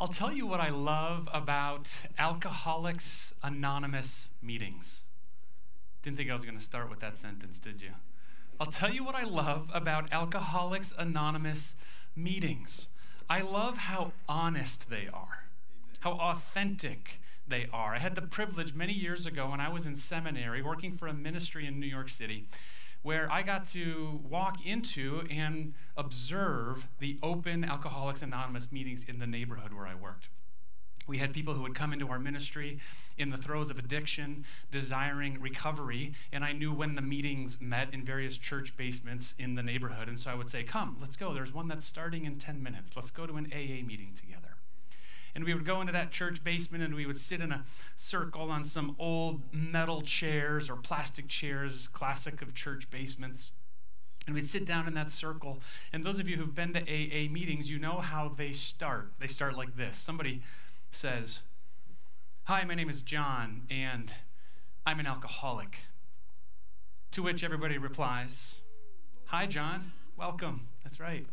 I'll tell you what I love about Alcoholics Anonymous meetings. Didn't think I was going to start with that sentence, did you? I'll tell you what I love about Alcoholics Anonymous meetings. I love how honest they are, how authentic they are. I had the privilege many years ago when I was in seminary working for a ministry in New York City where I got to walk into and observe the open Alcoholics Anonymous meetings in the neighborhood where I worked. We had people who would come into our ministry in the throes of addiction, desiring recovery, and I knew when the meetings met in various church basements in the neighborhood. And so I would say, Come, let's go. There's one that's starting in 10 minutes. Let's go to an AA meeting together. And we would go into that church basement and we would sit in a circle on some old metal chairs or plastic chairs, classic of church basements. And we'd sit down in that circle. And those of you who've been to AA meetings, you know how they start. They start like this somebody says, Hi, my name is John, and I'm an alcoholic. To which everybody replies, Hi, John, welcome. That's right.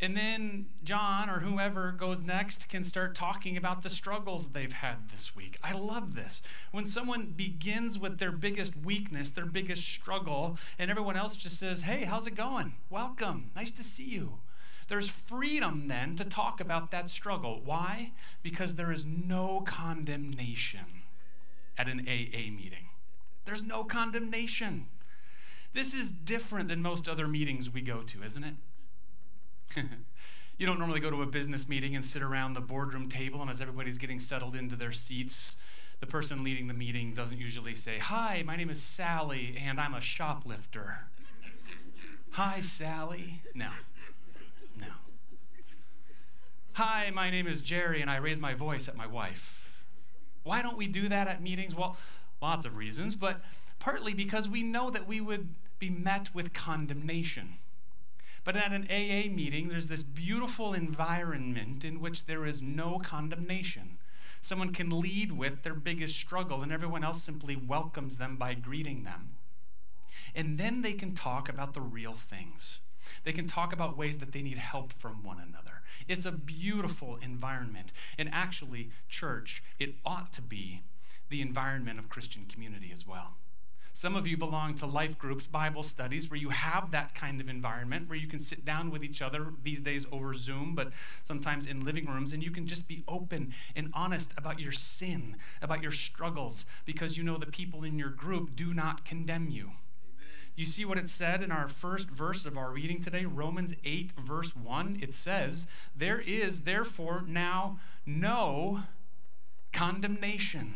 And then John or whoever goes next can start talking about the struggles they've had this week. I love this. When someone begins with their biggest weakness, their biggest struggle, and everyone else just says, Hey, how's it going? Welcome. Nice to see you. There's freedom then to talk about that struggle. Why? Because there is no condemnation at an AA meeting. There's no condemnation. This is different than most other meetings we go to, isn't it? you don't normally go to a business meeting and sit around the boardroom table, and as everybody's getting settled into their seats, the person leading the meeting doesn't usually say, Hi, my name is Sally, and I'm a shoplifter. Hi, Sally. No. No. Hi, my name is Jerry, and I raise my voice at my wife. Why don't we do that at meetings? Well, lots of reasons, but partly because we know that we would be met with condemnation. But at an AA meeting, there's this beautiful environment in which there is no condemnation. Someone can lead with their biggest struggle, and everyone else simply welcomes them by greeting them. And then they can talk about the real things. They can talk about ways that they need help from one another. It's a beautiful environment. And actually, church, it ought to be the environment of Christian community as well. Some of you belong to life groups, Bible studies, where you have that kind of environment where you can sit down with each other these days over Zoom, but sometimes in living rooms, and you can just be open and honest about your sin, about your struggles, because you know the people in your group do not condemn you. You see what it said in our first verse of our reading today, Romans 8, verse 1? It says, There is therefore now no condemnation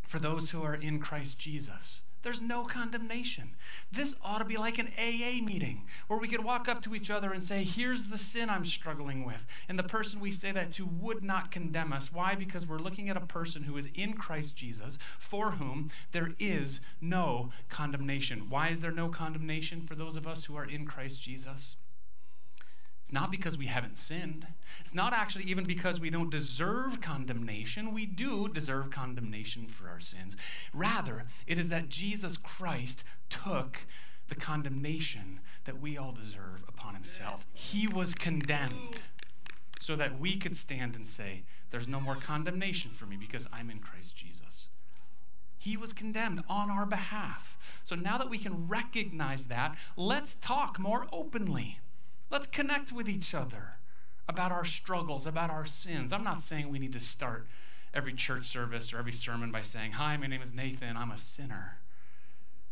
for those who are in Christ Jesus. There's no condemnation. This ought to be like an AA meeting where we could walk up to each other and say, Here's the sin I'm struggling with. And the person we say that to would not condemn us. Why? Because we're looking at a person who is in Christ Jesus, for whom there is no condemnation. Why is there no condemnation for those of us who are in Christ Jesus? It's not because we haven't sinned. It's not actually even because we don't deserve condemnation. We do deserve condemnation for our sins. Rather, it is that Jesus Christ took the condemnation that we all deserve upon himself. He was condemned so that we could stand and say, There's no more condemnation for me because I'm in Christ Jesus. He was condemned on our behalf. So now that we can recognize that, let's talk more openly. Let's connect with each other about our struggles, about our sins. I'm not saying we need to start every church service or every sermon by saying, Hi, my name is Nathan, I'm a sinner.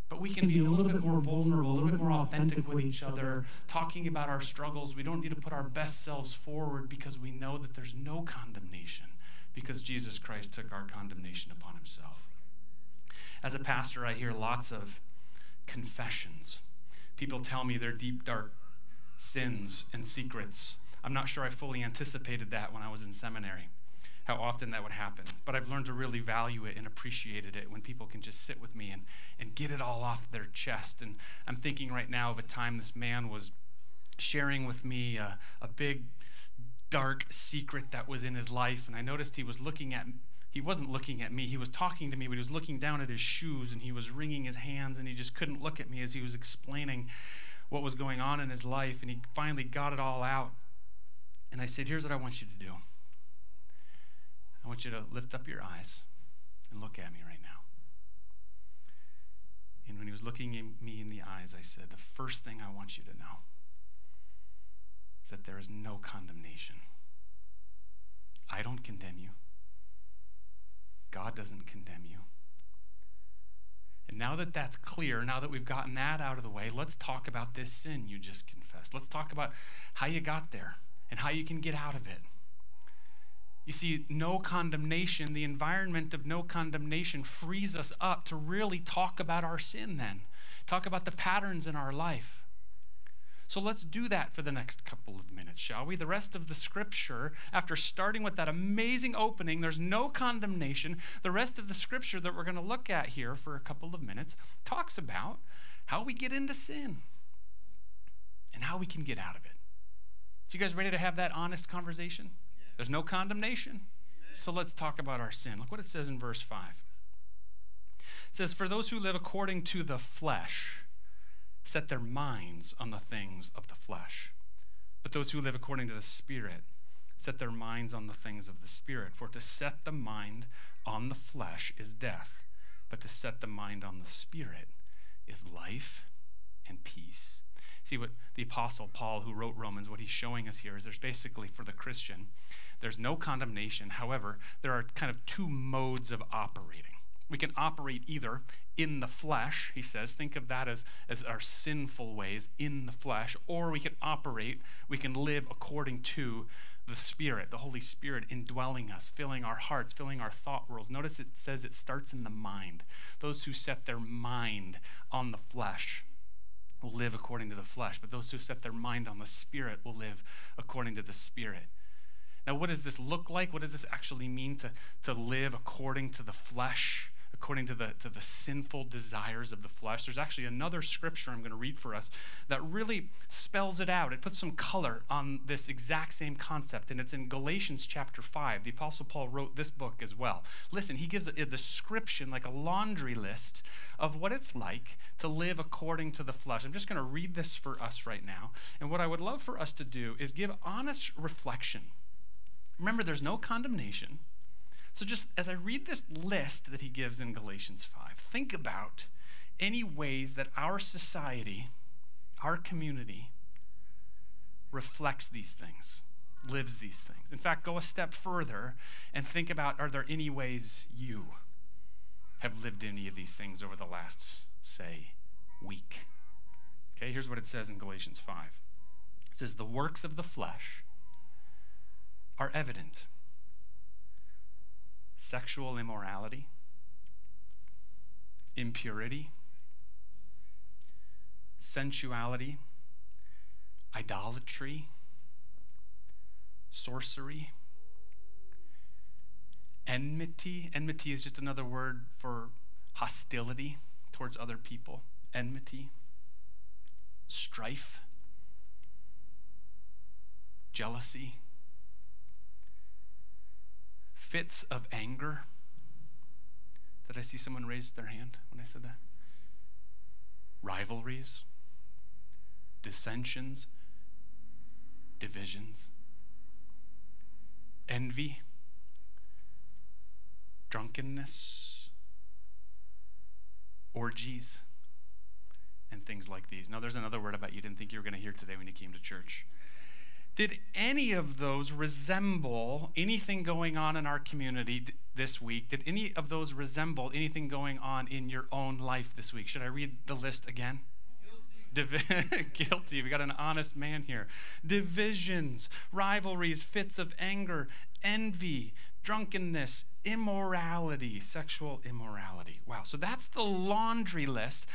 But we can be a little bit more vulnerable, a little bit more authentic with each other, talking about our struggles. We don't need to put our best selves forward because we know that there's no condemnation because Jesus Christ took our condemnation upon himself. As a pastor, I hear lots of confessions. People tell me their deep, dark sins and secrets. I'm not sure I fully anticipated that when I was in seminary, how often that would happen. But I've learned to really value it and appreciated it when people can just sit with me and, and get it all off their chest. And I'm thinking right now of a time this man was sharing with me a, a big, dark secret that was in his life. And I noticed he was looking at he wasn't looking at me. He was talking to me, but he was looking down at his shoes and he was wringing his hands and he just couldn't look at me as he was explaining what was going on in his life, and he finally got it all out. And I said, Here's what I want you to do I want you to lift up your eyes and look at me right now. And when he was looking at me in the eyes, I said, The first thing I want you to know is that there is no condemnation. I don't condemn you, God doesn't condemn you. And now that that's clear, now that we've gotten that out of the way, let's talk about this sin you just confessed. Let's talk about how you got there and how you can get out of it. You see, no condemnation, the environment of no condemnation frees us up to really talk about our sin then, talk about the patterns in our life. So let's do that for the next couple of minutes, shall we? The rest of the scripture, after starting with that amazing opening, there's no condemnation. The rest of the scripture that we're going to look at here for a couple of minutes talks about how we get into sin and how we can get out of it. So, you guys ready to have that honest conversation? There's no condemnation. So let's talk about our sin. Look what it says in verse 5. It says, For those who live according to the flesh, set their minds on the things of the flesh. But those who live according to the Spirit set their minds on the things of the Spirit. For to set the mind on the flesh is death, but to set the mind on the Spirit is life and peace. See what the Apostle Paul, who wrote Romans, what he's showing us here is there's basically for the Christian, there's no condemnation. However, there are kind of two modes of operating. We can operate either in the flesh, he says, think of that as, as our sinful ways in the flesh, or we can operate, we can live according to the Spirit, the Holy Spirit indwelling us, filling our hearts, filling our thought worlds. Notice it says it starts in the mind. Those who set their mind on the flesh will live according to the flesh, but those who set their mind on the Spirit will live according to the Spirit. Now, what does this look like? What does this actually mean to, to live according to the flesh? According to the, to the sinful desires of the flesh. There's actually another scripture I'm going to read for us that really spells it out. It puts some color on this exact same concept, and it's in Galatians chapter 5. The Apostle Paul wrote this book as well. Listen, he gives a description, like a laundry list, of what it's like to live according to the flesh. I'm just going to read this for us right now. And what I would love for us to do is give honest reflection. Remember, there's no condemnation. So, just as I read this list that he gives in Galatians 5, think about any ways that our society, our community, reflects these things, lives these things. In fact, go a step further and think about are there any ways you have lived any of these things over the last, say, week? Okay, here's what it says in Galatians 5 it says, The works of the flesh are evident sexual immorality, impurity, sensuality, idolatry, sorcery, enmity. Enmity is just another word for hostility towards other people. Enmity, strife, jealousy fits of anger. Did I see someone raise their hand when I said that? Rivalries, dissensions, divisions, envy, drunkenness, orgies, and things like these. Now, there's another word about you didn't think you were going to hear today when you came to church. Did any of those resemble anything going on in our community this week? Did any of those resemble anything going on in your own life this week? Should I read the list again? Divi- guilty. We got an honest man here. Divisions, rivalries, fits of anger, envy, drunkenness, immorality, sexual immorality. Wow. So that's the laundry list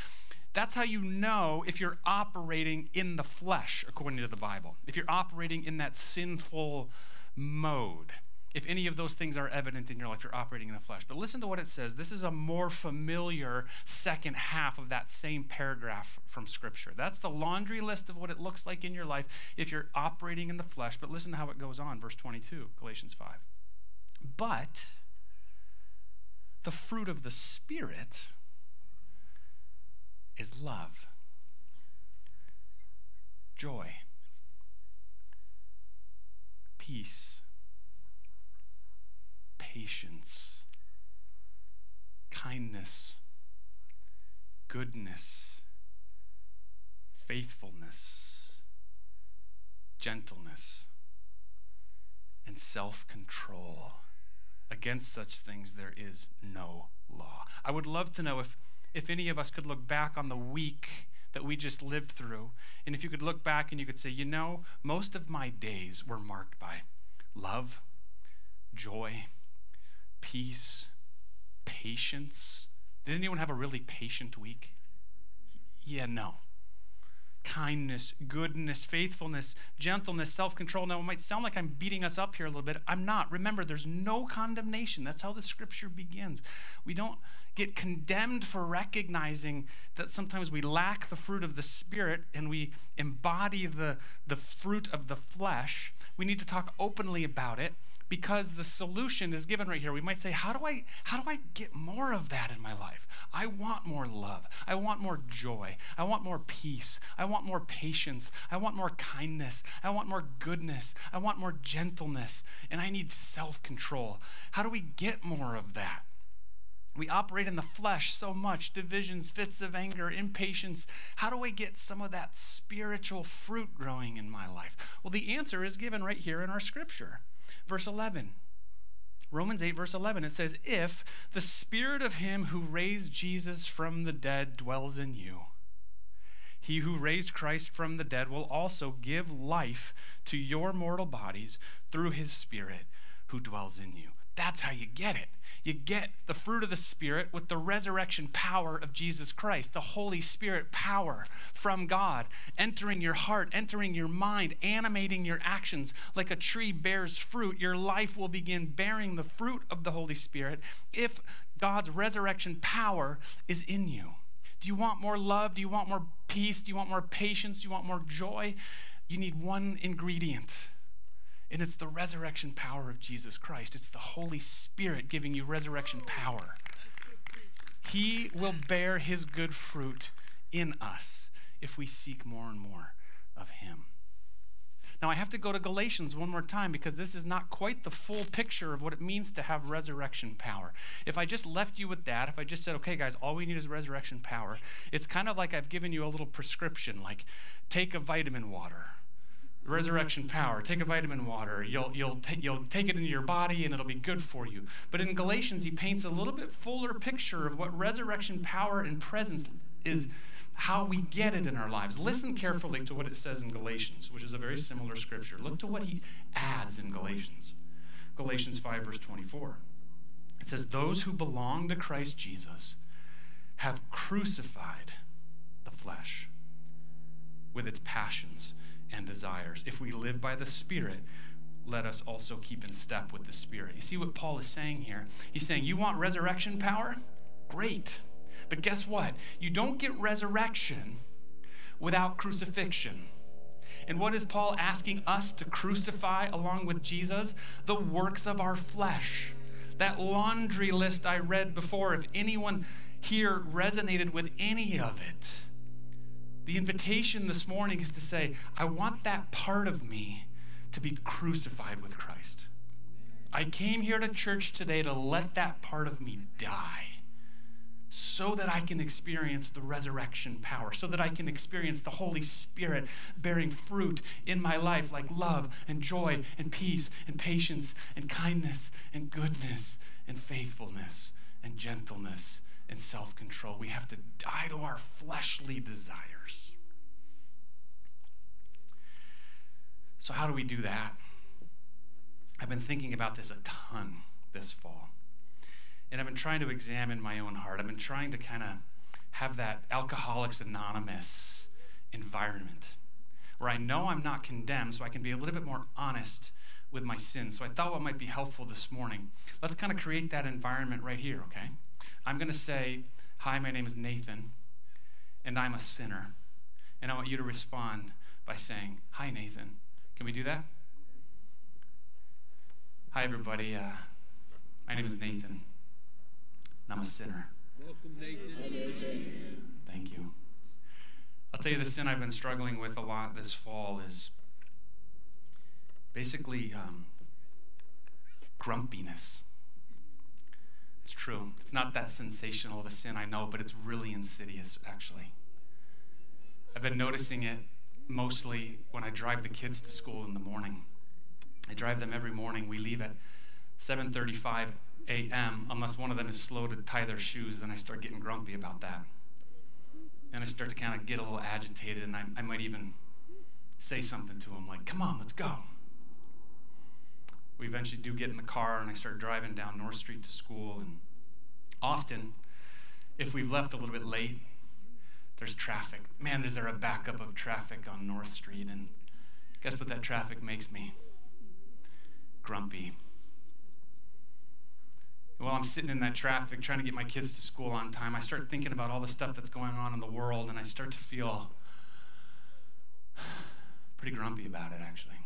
that's how you know if you're operating in the flesh, according to the Bible. If you're operating in that sinful mode. If any of those things are evident in your life, you're operating in the flesh. But listen to what it says. This is a more familiar second half of that same paragraph from Scripture. That's the laundry list of what it looks like in your life if you're operating in the flesh. But listen to how it goes on, verse 22, Galatians 5. But the fruit of the Spirit is love, joy, peace, patience, kindness, goodness, faithfulness, gentleness, and self control. Against such things, there is no law. I would love to know if, if any of us could look back on the week that we just lived through, and if you could look back and you could say, you know, most of my days were marked by love, joy, peace, patience. Did anyone have a really patient week? Yeah, no kindness, goodness, faithfulness, gentleness, self control. Now, it might sound like I'm beating us up here a little bit. I'm not. Remember, there's no condemnation. That's how the scripture begins. We don't get condemned for recognizing that sometimes we lack the fruit of the Spirit and we embody the, the fruit of the flesh. We need to talk openly about it because the solution is given right here. We might say, how do I how do I get more of that in my life? I want more love. I want more joy. I want more peace. I want more patience. I want more kindness. I want more goodness. I want more gentleness, and I need self-control. How do we get more of that? We operate in the flesh so much divisions, fits of anger, impatience. How do I get some of that spiritual fruit growing in my life? Well, the answer is given right here in our scripture. Verse 11. Romans 8, verse 11, it says, If the spirit of him who raised Jesus from the dead dwells in you, he who raised Christ from the dead will also give life to your mortal bodies through his spirit who dwells in you. That's how you get it. You get the fruit of the Spirit with the resurrection power of Jesus Christ, the Holy Spirit power from God, entering your heart, entering your mind, animating your actions. Like a tree bears fruit, your life will begin bearing the fruit of the Holy Spirit if God's resurrection power is in you. Do you want more love? Do you want more peace? Do you want more patience? Do you want more joy? You need one ingredient and it's the resurrection power of Jesus Christ. It's the Holy Spirit giving you resurrection power. He will bear his good fruit in us if we seek more and more of him. Now, I have to go to Galatians one more time because this is not quite the full picture of what it means to have resurrection power. If I just left you with that, if I just said, okay, guys, all we need is resurrection power, it's kind of like I've given you a little prescription, like take a vitamin water resurrection power. Take a vitamin water. You'll, you'll, ta- you'll take it into your body and it'll be good for you. But in Galatians, he paints a little bit fuller picture of what resurrection power and presence is, how we get it in our lives. Listen carefully to what it says in Galatians, which is a very similar scripture. Look to what he adds in Galatians. Galatians 5, verse 24. It says, Those who belong to Christ Jesus have crucified the flesh with its passions and desires. If we live by the Spirit, let us also keep in step with the Spirit. You see what Paul is saying here? He's saying, You want resurrection power? Great. But guess what? You don't get resurrection without crucifixion. And what is Paul asking us to crucify along with Jesus? The works of our flesh. That laundry list I read before, if anyone here resonated with any of it, the invitation this morning is to say, I want that part of me to be crucified with Christ. I came here to church today to let that part of me die so that I can experience the resurrection power, so that I can experience the Holy Spirit bearing fruit in my life like love and joy and peace and patience and kindness and goodness and faithfulness and gentleness and self control. We have to die to our fleshly desires. So, how do we do that? I've been thinking about this a ton this fall. And I've been trying to examine my own heart. I've been trying to kind of have that Alcoholics Anonymous environment where I know I'm not condemned, so I can be a little bit more honest with my sins. So I thought what might be helpful this morning, let's kind of create that environment right here, okay? I'm going to say, Hi, my name is Nathan, and I'm a sinner. And I want you to respond by saying, Hi, Nathan, can we do that? Hi, everybody. Uh, my name is Nathan, and I'm a sinner. Welcome, Nathan. Thank you. I'll tell you the sin I've been struggling with a lot this fall is basically um, grumpiness. It's true. It's not that sensational of a sin, I know, but it's really insidious, actually. I've been noticing it mostly when I drive the kids to school in the morning. I drive them every morning. We leave at 7:35 a.m. unless one of them is slow to tie their shoes. Then I start getting grumpy about that. And I start to kind of get a little agitated, and I, I might even say something to them like, "Come on, let's go." We eventually do get in the car, and I start driving down North Street to school. And often, if we've left a little bit late, there's traffic. Man, is there a backup of traffic on North Street? And guess what that traffic makes me? Grumpy. While I'm sitting in that traffic trying to get my kids to school on time, I start thinking about all the stuff that's going on in the world, and I start to feel pretty grumpy about it, actually.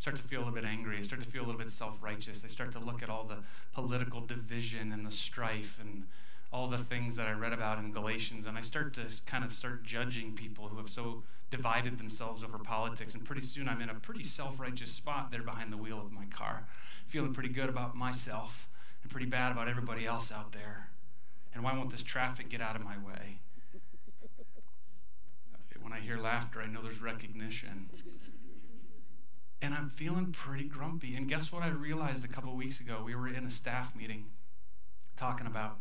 Start to feel a little bit angry. I start to feel a little bit self righteous. I start to look at all the political division and the strife and all the things that I read about in Galatians, and I start to kind of start judging people who have so divided themselves over politics. And pretty soon I'm in a pretty self righteous spot there behind the wheel of my car, feeling pretty good about myself and pretty bad about everybody else out there. And why won't this traffic get out of my way? Uh, when I hear laughter, I know there's recognition. And I'm feeling pretty grumpy. And guess what I realized a couple weeks ago? We were in a staff meeting talking about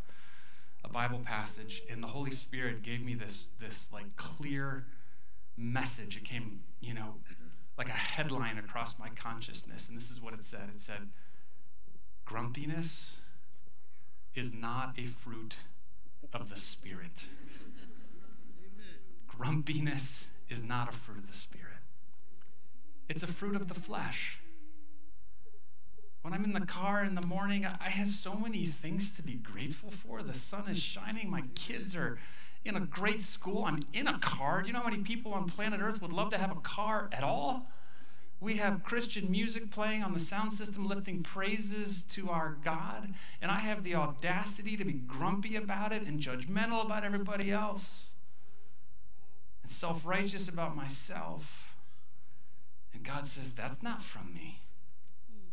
a Bible passage, and the Holy Spirit gave me this, this like clear message. It came, you know, like a headline across my consciousness. And this is what it said it said, Grumpiness is not a fruit of the Spirit. Grumpiness is not a fruit of the Spirit, it's a fruit of the flesh. When I'm in the car in the morning, I have so many things to be grateful for. The sun is shining, my kids are in a great school, I'm in a car. Do you know how many people on planet Earth would love to have a car at all? We have Christian music playing on the sound system, lifting praises to our God. And I have the audacity to be grumpy about it and judgmental about everybody else and self righteous about myself. And God says, That's not from me.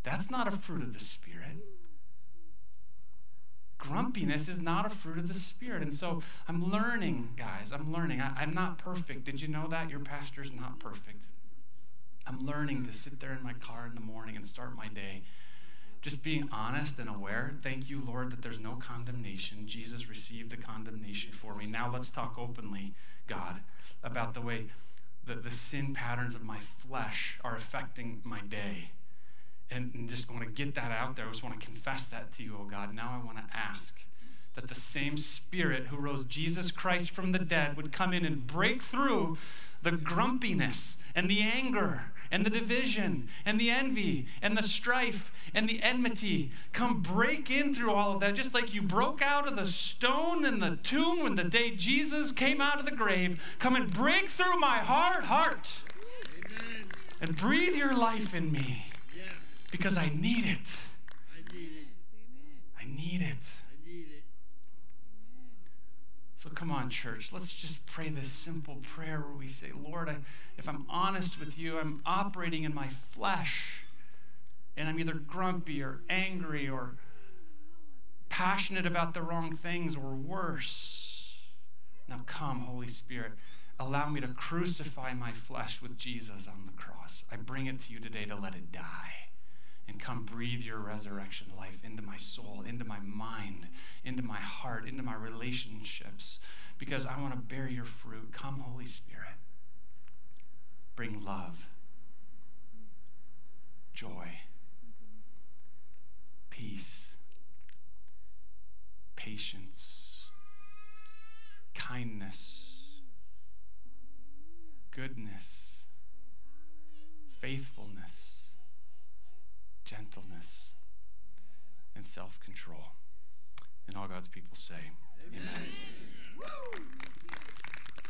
That's not a fruit of the Spirit. Grumpiness is not a fruit of the Spirit. And so I'm learning, guys. I'm learning. I, am not perfect. Did you know that? Your pastor's not perfect. I'm learning to sit there in my car in the morning and start my day just being honest and aware. Thank you, Lord, that there's no condemnation. Jesus received the condemnation for me. Now let's talk openly, God, about the way the, the sin patterns of my flesh are affecting my day and, and just want to get that out there. I just want to confess that to you, oh God. Now I want to ask that the same Spirit who rose Jesus Christ from the dead would come in and break through the grumpiness and the anger and the division and the envy and the strife and the enmity. Come break in through all of that, just like you broke out of the stone in the tomb when the day Jesus came out of the grave. Come and break through my hard heart Amen. and breathe your life in me because I need it. I need it. I need it. So come on, church, let's just pray this simple prayer where we say, Lord, I, if I'm honest with you, I'm operating in my flesh, and I'm either grumpy or angry or passionate about the wrong things or worse. Now come, Holy Spirit, allow me to crucify my flesh with Jesus on the cross. I bring it to you today to let it die and come breathe your resurrection life into my soul, into my mind, into my heart, into my relationships, because I want to bear your fruit. Come, Holy Spirit. Bring love, joy, peace, patience, kindness, goodness, faithfulness. Gentleness, and self control. And all God's people say, Amen. Amen.